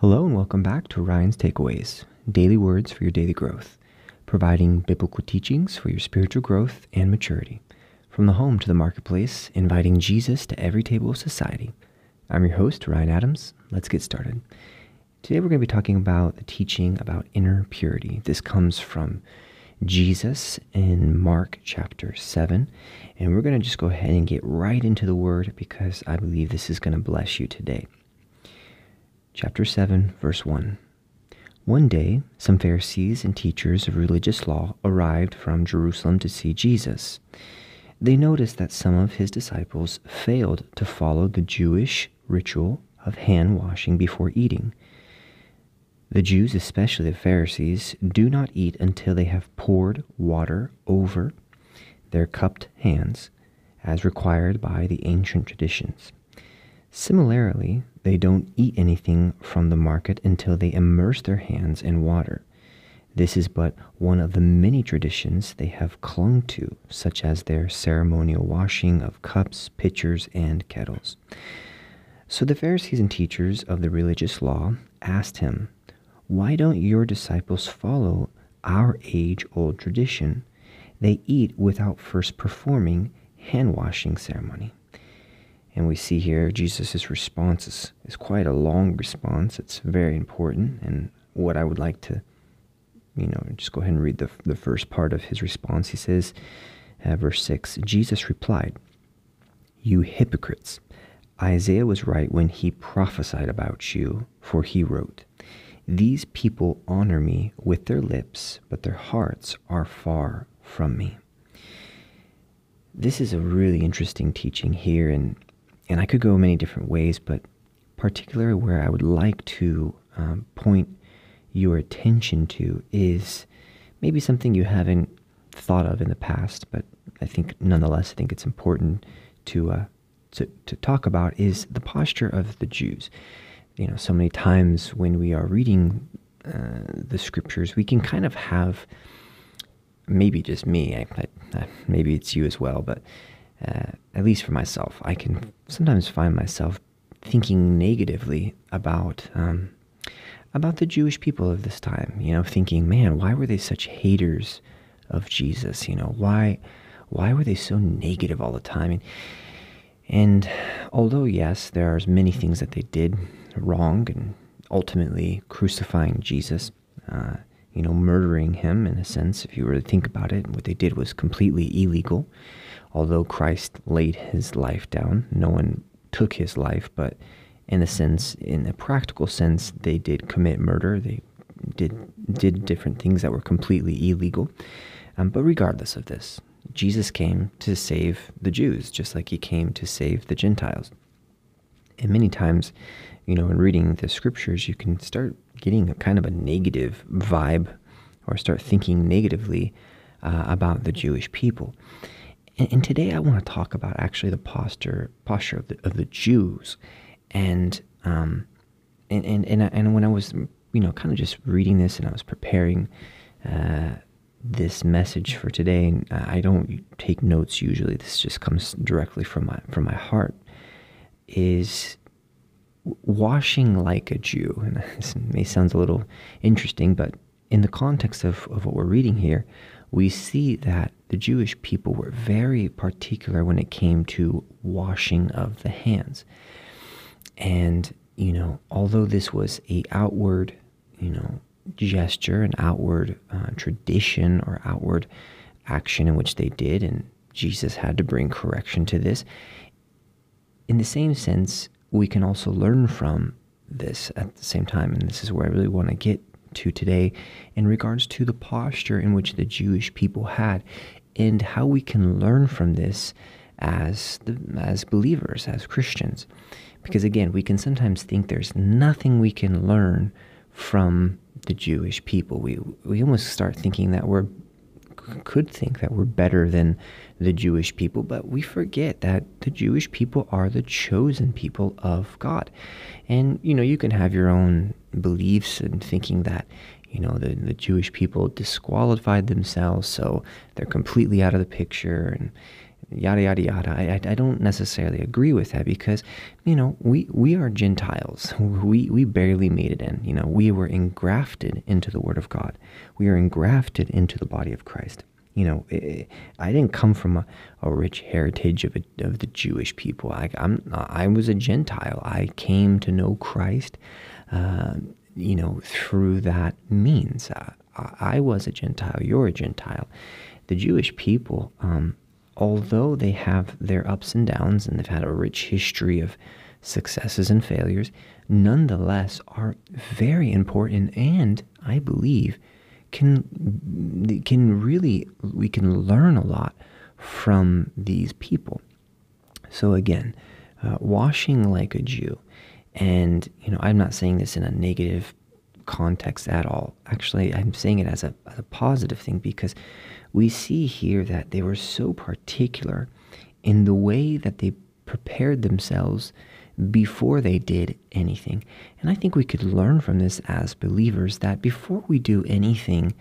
Hello and welcome back to Ryan's Takeaways, daily words for your daily growth, providing biblical teachings for your spiritual growth and maturity. From the home to the marketplace, inviting Jesus to every table of society. I'm your host, Ryan Adams. Let's get started. Today we're going to be talking about the teaching about inner purity. This comes from Jesus in Mark chapter 7. And we're going to just go ahead and get right into the word because I believe this is going to bless you today chapter 7, verse 1. One day, some Pharisees and teachers of religious law arrived from Jerusalem to see Jesus. They noticed that some of his disciples failed to follow the Jewish ritual of hand washing before eating. The Jews, especially the Pharisees, do not eat until they have poured water over their cupped hands, as required by the ancient traditions. Similarly, they don't eat anything from the market until they immerse their hands in water. This is but one of the many traditions they have clung to, such as their ceremonial washing of cups, pitchers, and kettles. So the Pharisees and teachers of the religious law asked him, Why don't your disciples follow our age old tradition? They eat without first performing hand washing ceremony. And we see here Jesus' response is, is quite a long response. It's very important. And what I would like to, you know, just go ahead and read the, the first part of his response. He says, uh, verse 6 Jesus replied, You hypocrites! Isaiah was right when he prophesied about you, for he wrote, These people honor me with their lips, but their hearts are far from me. This is a really interesting teaching here, and and I could go many different ways, but particularly where I would like to um, point your attention to is maybe something you haven't thought of in the past, but I think nonetheless, I think it's important to uh, to to talk about is the posture of the Jews. You know, so many times when we are reading uh, the scriptures, we can kind of have maybe just me, I, I, maybe it's you as well, but uh, at least for myself, I can sometimes find myself thinking negatively about um, about the Jewish people of this time. You know, thinking, man, why were they such haters of Jesus? You know, why why were they so negative all the time? And, and although yes, there are many things that they did wrong, and ultimately crucifying Jesus. Uh, you know, murdering him in a sense, if you were to think about it, what they did was completely illegal although Christ laid his life down, no one took his life, but in a sense, in a practical sense, they did commit murder. They did did different things that were completely illegal. Um, but regardless of this, Jesus came to save the Jews, just like he came to save the Gentiles. And many times, you know, in reading the scriptures, you can start getting a kind of a negative vibe or start thinking negatively uh, about the Jewish people. And, and today I want to talk about actually the posture posture of the, of the Jews, and um, and and and, and when I was you know kind of just reading this and I was preparing. Uh, this message for today, and I don't take notes usually. This just comes directly from my from my heart. Is washing like a Jew, and this may sound a little interesting, but in the context of, of what we're reading here, we see that the Jewish people were very particular when it came to washing of the hands. And, you know, although this was a outward, you know, gesture, an outward uh, tradition or outward action in which they did, and Jesus had to bring correction to this, in the same sense, we can also learn from this at the same time. And this is where I really want to get to today in regards to the posture in which the Jewish people had and how we can learn from this as the, as believers, as Christians. Because again, we can sometimes think there's nothing we can learn from the Jewish people. We we almost start thinking that we're could think that we're better than the Jewish people, but we forget that the Jewish people are the chosen people of God. And you know, you can have your own beliefs and thinking that you know the, the Jewish people disqualified themselves, so they're completely out of the picture, and yada yada yada. I, I don't necessarily agree with that because you know we we are Gentiles. We we barely made it in. You know we were engrafted into the Word of God. We are engrafted into the body of Christ. You know, I didn't come from a, a rich heritage of, a, of the Jewish people. I, I'm I was a Gentile. I came to know Christ. Uh, you know, through that means. Uh, I was a Gentile. You're a Gentile. The Jewish people. Um, although they have their ups and downs and they've had a rich history of successes and failures, nonetheless are very important and I believe can can really we can learn a lot from these people. So again, uh, washing like a Jew, and you know I'm not saying this in a negative context at all. Actually, I'm saying it as a, as a positive thing because we see here that they were so particular in the way that they prepared themselves before they did anything. And I think we could learn from this as believers that before we do anything,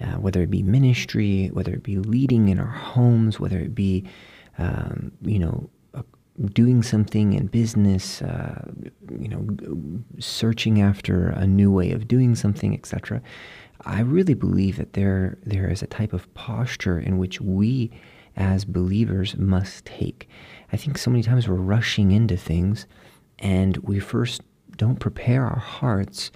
uh, whether it be ministry, whether it be leading in our homes, whether it be, um, you know, uh, doing something in business, uh, you know, searching after a new way of doing something, etc. I really believe that there there is a type of posture in which we as believers must take. I think so many times we're rushing into things and we first don't prepare our hearts,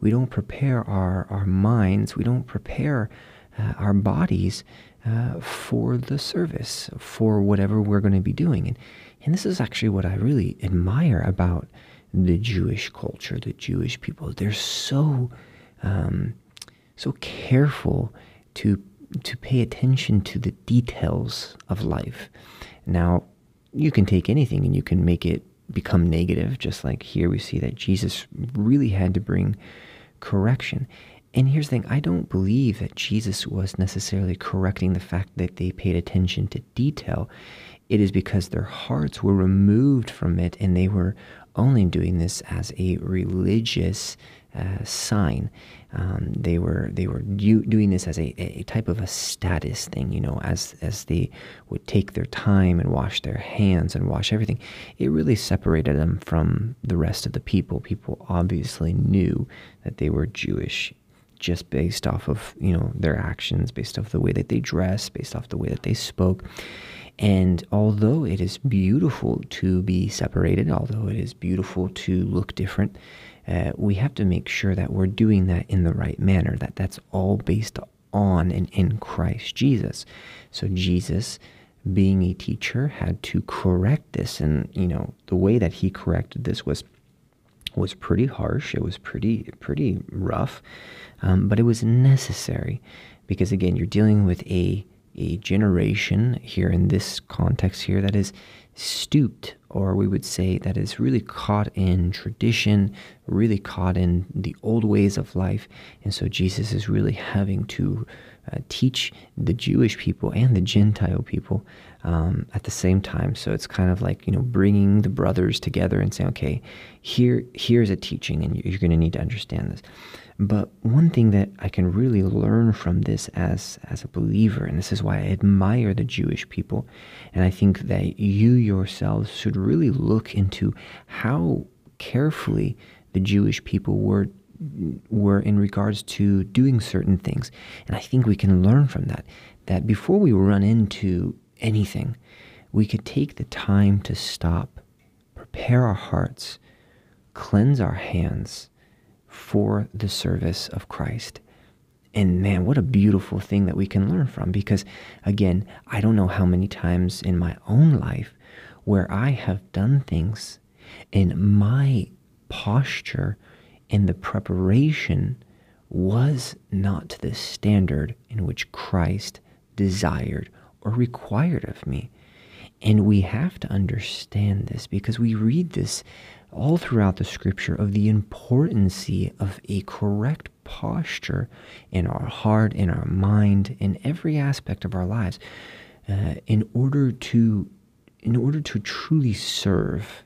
we don't prepare our, our minds, we don't prepare uh, our bodies uh, for the service, for whatever we're going to be doing. And, and this is actually what I really admire about the Jewish culture, the Jewish people. They're so um, so careful to to pay attention to the details of life. Now, you can take anything and you can make it become negative, just like here we see that Jesus really had to bring correction. And here's the thing I don't believe that Jesus was necessarily correcting the fact that they paid attention to detail. It is because their hearts were removed from it and they were only doing this as a religious uh, sign. Um, they were they were do, doing this as a, a type of a status thing, you know, as as they would take their time and wash their hands and wash everything. It really separated them from the rest of the people. People obviously knew that they were Jewish just based off of you know their actions, based off the way that they dressed, based off the way that they spoke. And although it is beautiful to be separated, although it is beautiful to look different, uh, we have to make sure that we're doing that in the right manner, that that's all based on and in Christ Jesus. So Jesus, being a teacher, had to correct this. And, you know, the way that he corrected this was was pretty harsh. It was pretty pretty rough, um, but it was necessary because again, you're dealing with a a generation here in this context here that is stooped, or we would say that is really caught in tradition, really caught in the old ways of life. And so Jesus is really having to uh, teach the Jewish people and the Gentile people um, at the same time. So it's kind of like you know bringing the brothers together and saying, okay, here here's a teaching, and you're going to need to understand this. But one thing that I can really learn from this as, as a believer, and this is why I admire the Jewish people, and I think that you yourselves should really look into how carefully the Jewish people were were in regards to doing certain things. And I think we can learn from that. That before we run into anything, we could take the time to stop, prepare our hearts, cleanse our hands, for the service of Christ. And man, what a beautiful thing that we can learn from. Because again, I don't know how many times in my own life where I have done things and my posture in the preparation was not to the standard in which Christ desired or required of me. And we have to understand this because we read this all throughout the scripture of the importance of a correct posture in our heart, in our mind, in every aspect of our lives, uh, in order to in order to truly serve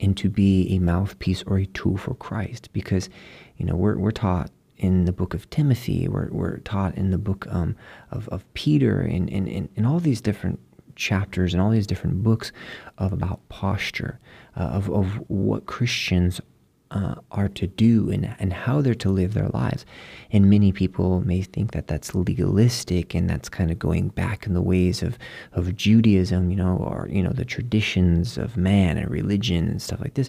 and to be a mouthpiece or a tool for Christ. Because, you know, we're, we're taught in the book of Timothy, we're, we're taught in the book um, of, of Peter, and, and, and, and all these different chapters and all these different books of about posture, uh, of, of what Christians uh, are to do and, and how they're to live their lives. And many people may think that that's legalistic and that's kind of going back in the ways of, of Judaism, you know, or, you know, the traditions of man and religion and stuff like this.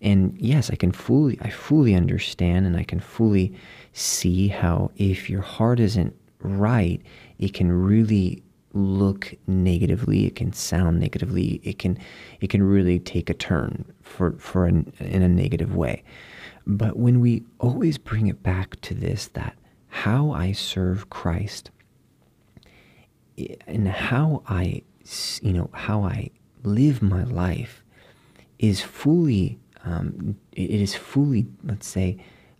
And yes, I can fully, I fully understand and I can fully see how if your heart isn't right, it can really look negatively it can sound negatively it can it can really take a turn for for an, in a negative way. But when we always bring it back to this that how i serve christ and how i you know how i live my life is fully um, it is fully let's say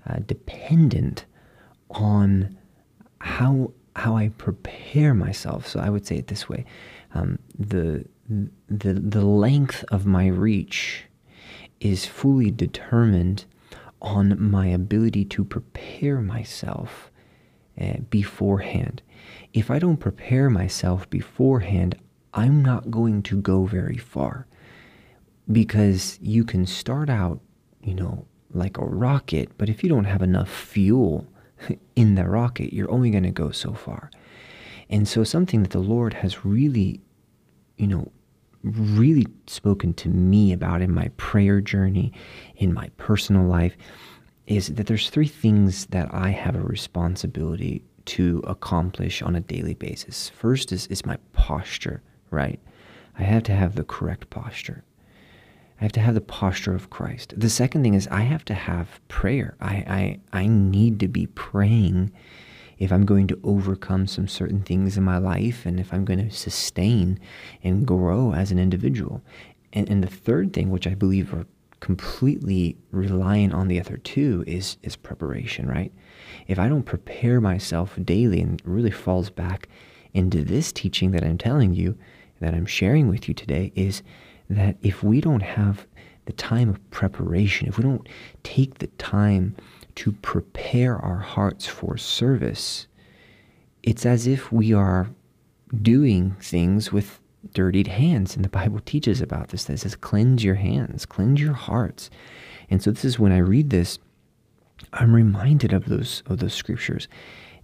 uh, dependent on how how I prepare myself. So I would say it this way: um, the the the length of my reach is fully determined on my ability to prepare myself uh, beforehand. If I don't prepare myself beforehand, I'm not going to go very far because you can start out, you know, like a rocket, but if you don't have enough fuel in the rocket, you're only going to go so far. And so, something that the Lord has really, you know, really spoken to me about in my prayer journey, in my personal life, is that there's three things that I have a responsibility to accomplish on a daily basis. First is, is my posture, right? I have to have the correct posture. I have to have the posture of Christ. The second thing is I have to have prayer. I, I, I need to be praying if I'm going to overcome some certain things in my life and if I'm going to sustain and grow as an individual. And, and the third thing, which I believe are completely reliant on the other two, is, is preparation, right? If I don't prepare myself daily and really falls back into this teaching that I'm telling you, that I'm sharing with you today, is that if we don't have the time of preparation, if we don't take the time to prepare our hearts for service, it's as if we are doing things with dirtied hands. And the Bible teaches about this. It says, cleanse your hands, cleanse your hearts. And so this is when I read this, I'm reminded of those of those scriptures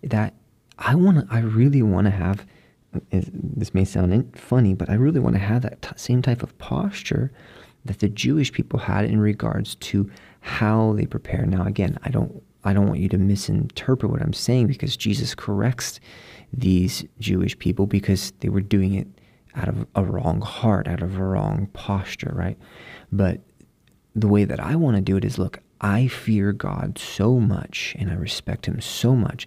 that I want to I really want to have this may sound funny, but I really want to have that t- same type of posture that the Jewish people had in regards to how they prepare. Now, again, I don't I don't want you to misinterpret what I'm saying because Jesus corrects these Jewish people because they were doing it out of a wrong heart, out of a wrong posture, right? But the way that I want to do it is look, I fear God so much and I respect him so much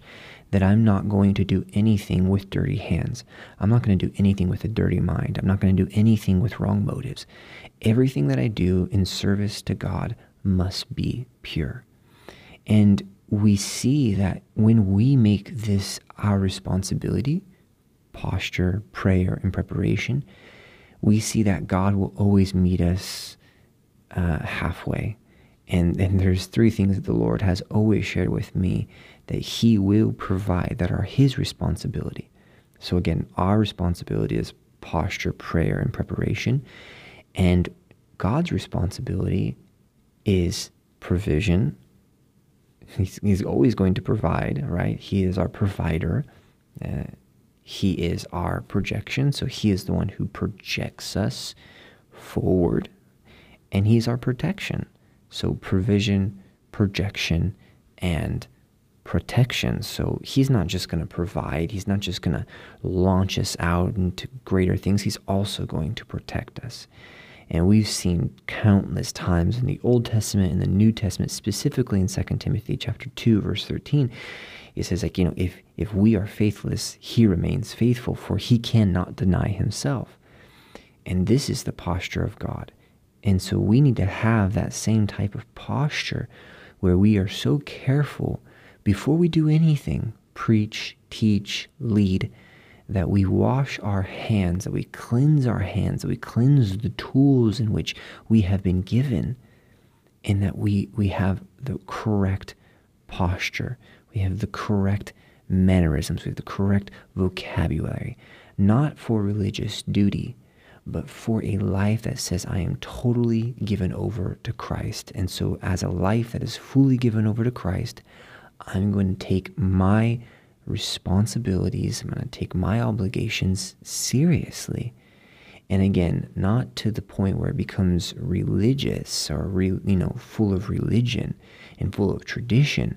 that I'm not going to do anything with dirty hands. I'm not going to do anything with a dirty mind. I'm not going to do anything with wrong motives. Everything that I do in service to God must be pure. And we see that when we make this our responsibility, posture, prayer, and preparation, we see that God will always meet us uh, halfway. And, and there's three things that the Lord has always shared with me that He will provide that are His responsibility. So, again, our responsibility is posture, prayer, and preparation. And God's responsibility is provision. He's, he's always going to provide, right? He is our provider. Uh, he is our projection. So, He is the one who projects us forward. And He's our protection. So, provision, projection, and protection. So he's not just going to provide, he's not just going to launch us out into greater things, he's also going to protect us. And we've seen countless times in the Old Testament and the New Testament, specifically in 2 Timothy chapter 2, verse 13, it says like, you know, if if we are faithless, he remains faithful, for he cannot deny himself. And this is the posture of God. And so we need to have that same type of posture where we are so careful before we do anything, preach, teach, lead, that we wash our hands, that we cleanse our hands, that we cleanse the tools in which we have been given, and that we, we have the correct posture, we have the correct mannerisms, we have the correct vocabulary. not for religious duty, but for a life that says, I am totally given over to Christ. And so, as a life that is fully given over to Christ, I'm going to take my responsibilities, I'm going to take my obligations seriously. And again, not to the point where it becomes religious or re, you know full of religion and full of tradition,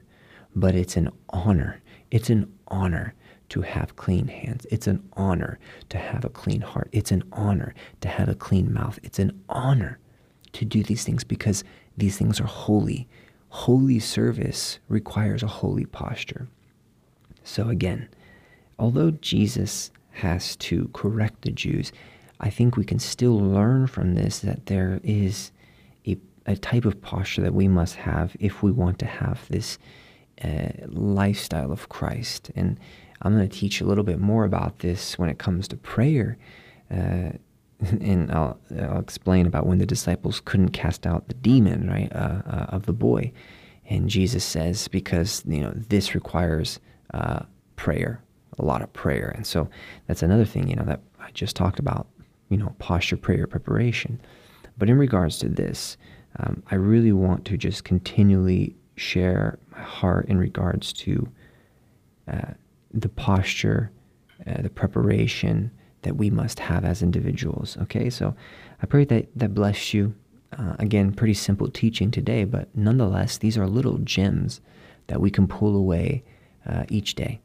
but it's an honor. It's an honor to have clean hands. It's an honor to have a clean heart. It's an honor to have a clean mouth. It's an honor to do these things because these things are holy. Holy service requires a holy posture. So, again, although Jesus has to correct the Jews, I think we can still learn from this that there is a, a type of posture that we must have if we want to have this uh, lifestyle of Christ. And I'm going to teach a little bit more about this when it comes to prayer. Uh, and I'll, I'll, explain about when the disciples couldn't cast out the demon, right, uh, uh, of the boy. And Jesus says, because, you know, this requires uh, prayer, a lot of prayer. And so that's another thing, you know, that I just talked about, you know, posture, prayer, preparation. But in regards to this, um, I really want to just continually share my heart in regards to uh, the posture, uh, the preparation that we must have as individuals. Okay, so I pray that that bless you. Uh, again, pretty simple teaching today, but nonetheless, these are little gems that we can pull away uh, each day.